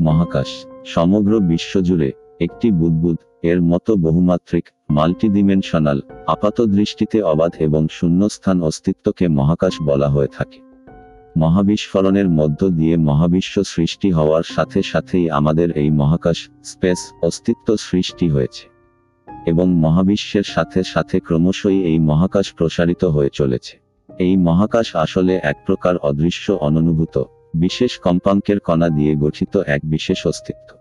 মহাকাশ, সমগ্র বিশ্বজুড়ে একটি বুদবুদ, এর মতো বহুমাত্রিক, মাল্টিডিমেনশনাল আপাত দৃষ্টিতে অবাধ এবং শূন্যস্থান অস্তিত্বকে মহাকাশ বলা হয়ে থাকে। মহাবিস্ফোরণের মধ্য দিয়ে মহাবিশ্ব সৃষ্টি হওয়ার সাথে সাথেই আমাদের এই মহাকাশ, স্পেস, অস্তিত্ব সৃষ্টি হয়েছে। এবং মহাবিশ্বের সাথে সাথে ক্রমশই এই মহাকাশ প্রসারিত হয়ে চলেছে। এই মহাকাশ আসলে এক প্রকার অদৃশ্য অননুভূত বিশেষ কম্পাঙ্কের কণা দিয়ে গঠিত এক বিশেষ অস্তিত্ব।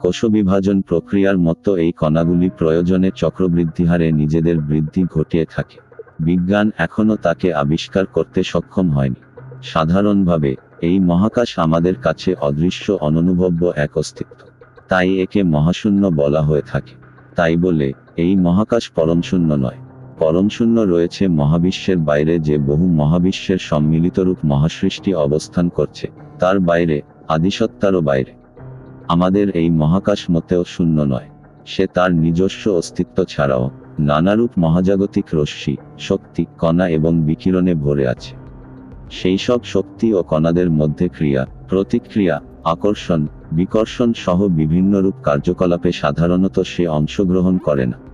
কোষবিভাজন প্রক্রিয়ার মতো এই কণাগুলি প্রয়োজনে চক্রবৃদ্ধি হারে নিজেদের বৃদ্ধি ঘটিয়ে থাকে। বিজ্ঞান এখনও তাকে আবিষ্কার করতে সক্ষম হয়নি। সাধারণভাবে, এই মহাকাশ আমাদের কাছে অদৃশ্য অননুভব্য এক অস্তিত্ব। তাই একে মহাশূন্য বলা হয়ে থাকে। তাই বলে, এই মহাকাশ পরমশূন্য নয়। পরমশূন্য রয়েছে মহাবিশ্বের বাইরে যে বহু মহাবিশ্বের সম্মিলিত রূপ মহাসৃষ্টি অবস্থান করছে, তার বাইরে, আদিসত্তারও বাইরে। আমাদের এই মহাকাশ মতেও শূন্য নয়। সে তার নিজস্ব অস্তিত্ব ছাড়াও নানারূপ মহাজাগতিক রশ্মি, শক্তি, কণা এবং বিকিরণে ভরে আছে। সেই সব শক্তি ও কণাদের মধ্যে ক্রিয়া, প্রতিক্রিয়া, আকর্ষণ, বিকর্ষণ সহ বিভিন্ন রূপ কার্যকলাপে সাধারণত সে অংশগ্রহণ করে না।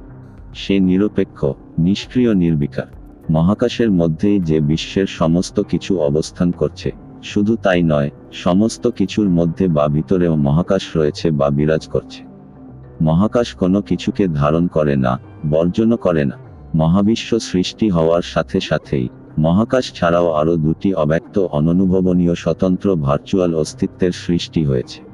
সে নিরপেক্ষ, নিষ্ক্রিয় নির্বিকার। মহাকাশের মধ্যেই যে বিশ্বের সমস্ত কিছু অবস্থান করছে, শুধু তাই নয়, সমস্ত কিছুর মধ্যে বা ভিতরেও মহাকাশ রয়েছে বা বিরাজ করছে। মহাকাশ কোনো কিছুকে ধারণ করে না, বর্জনও করে না। মহাবিশ্ব সৃষ্টি হওয়ার সাথে সাথেই, মহাকাশ ছাড়াও আরও দুটি অব্যক্ত, অননুভবনীয়, স্বতন্ত্র ভার্চুয়াল অস্তিত্বের সৃষ্টি হয়েছে।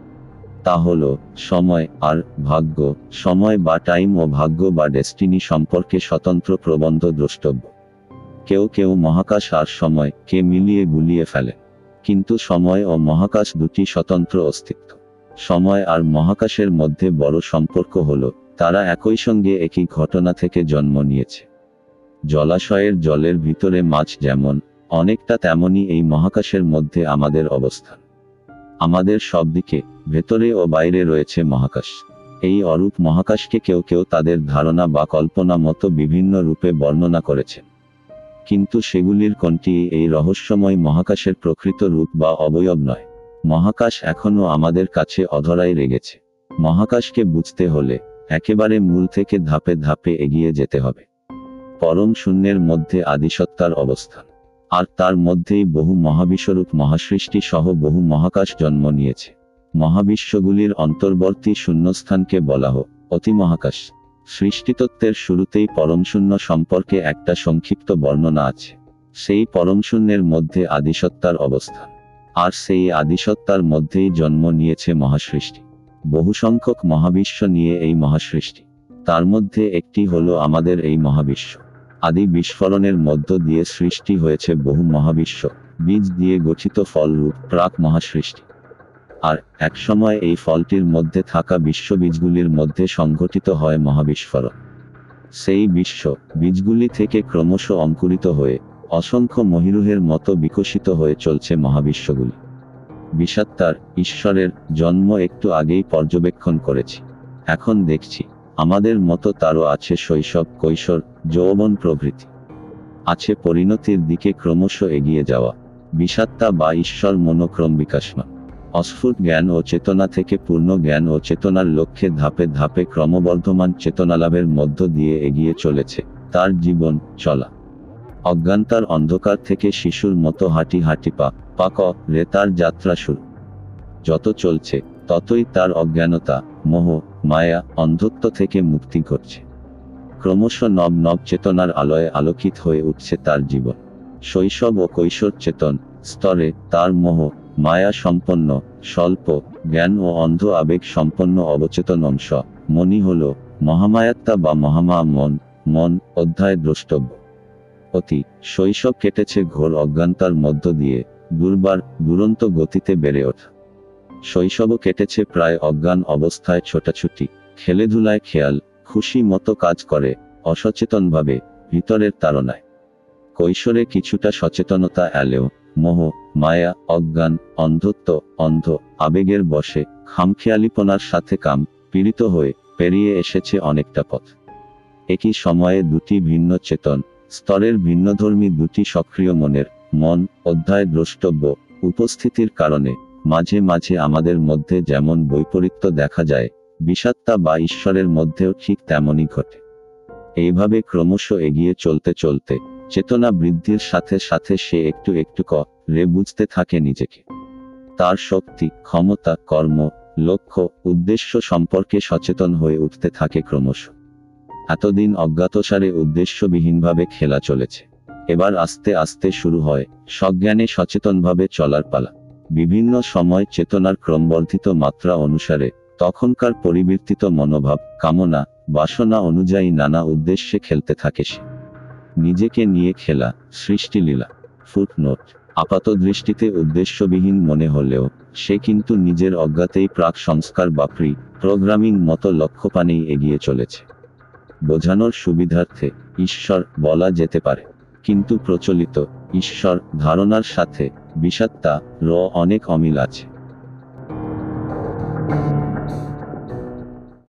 তা হল, সময় আর ভাগ্য, সময় বা টাইম ও ভাগ্য বা ডেস্টিনি সম্পর্কে স্বতন্ত্র প্রবন্ধ দ্রষ্টব্য। কেউ কেউ মহাকাশ আর সময় কে মিলিয়ে গুলিয়ে ফেলে। কিন্তু সময় ও মহাকাশ দুটি স্বতন্ত্র অস্তিত্ব। সময় আর মহাকাশের মধ্যে বড় সম্পর্ক হল, তারা একই সঙ্গে একই ঘটনা থেকে জন্ম নিয়েছে। জলাশয়ের জলের ভিতরে মাছ যেমন, অনেকটা তেমনই এই মহাকাশের মধ্যে আমাদের অবস্থান। আমাদের সব দিকে, ভেতরে ও বাইরে রয়েছে মহাকাশ। এই অরূপ মহাকাশকে কেউ কেউ তাদের ধারণা বা কল্পনা মতো বিভিন্ন রূপে বর্ণনা করেছেন। কিন্তু সেগুলির কোনটি এই রহস্যময় মহাকাশের প্রকৃত রূপ বা অবয়ব নয়। মহাকাশ এখনও আমাদের কাছে অধরাই রেগেছে। মহাকাশকে বুঝতে হলে একেবারে মূল থেকে ধাপে ধাপে এগিয়ে যেতে হবে। পরম শূন্যের মধ্যে আদিসত্তার অবস্থান। আর তার মধ্যেই বহু মহাবিশ্বরূপ মহাসৃষ্টি সহ বহু মহাকাশ জন্ম নিয়েছে। মহাবিশ্বগুলির অন্তর্বর্তী শূন্যস্থানকে বলা হোক অতিমহাকাশ সৃষ্টিতত্ত্বের শুরুতেই পরমশূন্য সম্পর্কে একটা সংক্ষিপ্ত বর্ণনা আছে। সেই পরমশূন্যের মধ্যে আদিসত্তার অবস্থান। আর সেই আদিসত্তার মধ্যেই জন্ম নিয়েছে মহাসৃষ্টি। বহু সংখ্যক মহাবিশ্ব নিয়ে এই মহাসৃষ্টি। তার মধ্যে একটি হলো আমাদের এই মহাবিশ্ব। আদি বিস্ফোরণের মধ্য দিয়ে সৃষ্টি হয়েছে বহু মহাবিশ্ব। বীজ দিয়ে গঠিত ফলরূপ প্রাক মহাসৃষ্টি। আর একসময় এই ফলটির মধ্যে থাকা বিশ্ববীজগুলির মধ্যে সংঘটিত হয় মহাবিস্ফোরণ। সেই বিশ্ব বীজগুলি থেকে ক্রমশ অঙ্কুরিত হয়ে অসংখ্য মহিরুহের মতো বিকশিত হয়ে চলছে মহাবিশ্বগুলি। বিষাত্তার ঈশ্বরের জন্ম একটু আগেই পর্যবেক্ষণ করেছি। এখন দেখছি। আমাদের মতো তারও আছে শৈশব, কৈশোর, যৌবন প্রভৃতি। আছে পরিণতির দিকে ক্রমশ এগিয়ে যাওয়া। বিষাত্তা বা ঈশ্বর মনোক্রম বিকাশমান অস্ফুট জ্ঞান ও চেতনা থেকে পূর্ণ জ্ঞান ও চেতনার লক্ষ্যে ধাপে ধাপে ক্রমবর্ধমান চেতনালাভের মধ্য দিয়ে এগিয়ে চলেছে, তার জীবন, চলা। অজ্ঞানতার অন্ধকার থেকে শিশুর মতো হাঁটি হাঁটি পা পাক রে তার যাত্রা শুরু। যত চলছে, ততই তার অজ্ঞানতা, মোহ মায়া অন্ধত্ব থেকে মুক্তি ঘটছে। ক্রমশ নব নব চেতনার আলোয় আলোকিত হয়ে উঠছে তার জীবন। শৈশব ও কৈশোর চেতন, স্তরে তার মোহ, মায়া সম্পন্ন, স্বল্প, জ্ঞান ও অন্ধ আবেগ সম্পন্ন অবচেতন অংশ। মনি হল মহামায়াত্মা বা মহামা মন মন অধ্যায় দ্রষ্টব্য। অতি, শৈশব কেটেছে ঘোর অজ্ঞানতার মধ্য দিয়ে, দুর্বার, দুরন্ত গতিতে বেড়ে ওঠা। শৈশবও কেটেছে প্রায় অজ্ঞান অবস্থায় ছোটাছুটি, খেলেধুলায় খেয়াল, খুশি মতো কাজ করে, অসচেতনভাবে, ভিতরের তাড়নায়। কৈশোরে কিছুটা সচেতনতা এলেও, মোহ, মায়া, অজ্ঞান, অন্ধত্ব, অন্ধ, আবেগের বসে, খামখেয়ালিপনার সাথে কাম, পীড়িত হয়ে, পেরিয়ে এসেছে অনেকটা পথ। একই সময়ে দুটি ভিন্ন চেতন, স্তরের ভিন্নধর্মী দুটি সক্রিয় মনের, মন, অধ্যায় দ্রষ্টব্য, উপস্থিতির কারণে মাঝে মাঝে আমাদের মধ্যে যেমন বৈপরীত্য দেখা যায় বিষাত্তা বা ঈশ্বরের মধ্যেও ঠিক তেমনই ঘটে। এইভাবে ক্রমশ এগিয়ে চলতে চলতে, চেতনা বৃদ্ধির সাথে সাথে সে একটু একটু ক, রে বুঝতে থাকে নিজেকে। তার শক্তি, ক্ষমতা, কর্ম, লক্ষ্য, উদ্দেশ্য সম্পর্কে সচেতন হয়ে উঠতে থাকে ক্রমশ। এতদিন অজ্ঞাতসারে উদ্দেশ্যবিহীনভাবে খেলা চলেছে। এবার আস্তে আস্তে শুরু হয়, সজ্ঞানে সচেতনভাবে চলার পালা। বিভিন্ন সময় চেতনার ক্রমবর্ধিত মাত্রা অনুসারে তখনকার পরিবর্তিত মনোভাব, কামনা, বাসনা অনুযায়ী নানা উদ্দেশ্যে খেলতে থাকে সে। নিজেকে নিয়ে খেলা, সৃষ্টিলীলা, ফুটনোট আপাত দৃষ্টিতে উদ্দেশ্যবিহীন মনে হলেও সে কিন্তু নিজের অজ্ঞাতেই প্রাক সংস্কার বা প্রি প্রোগ্রামিং মতো লক্ষ্যপানেই এগিয়ে চলেছে। বোঝানোর সুবিধার্থে ঈশ্বর বলা যেতে পারে, কিন্তু প্রচলিত ঈশ্বর ধারণার সাথে বিষাত্তা র অনেক অমিল আছে।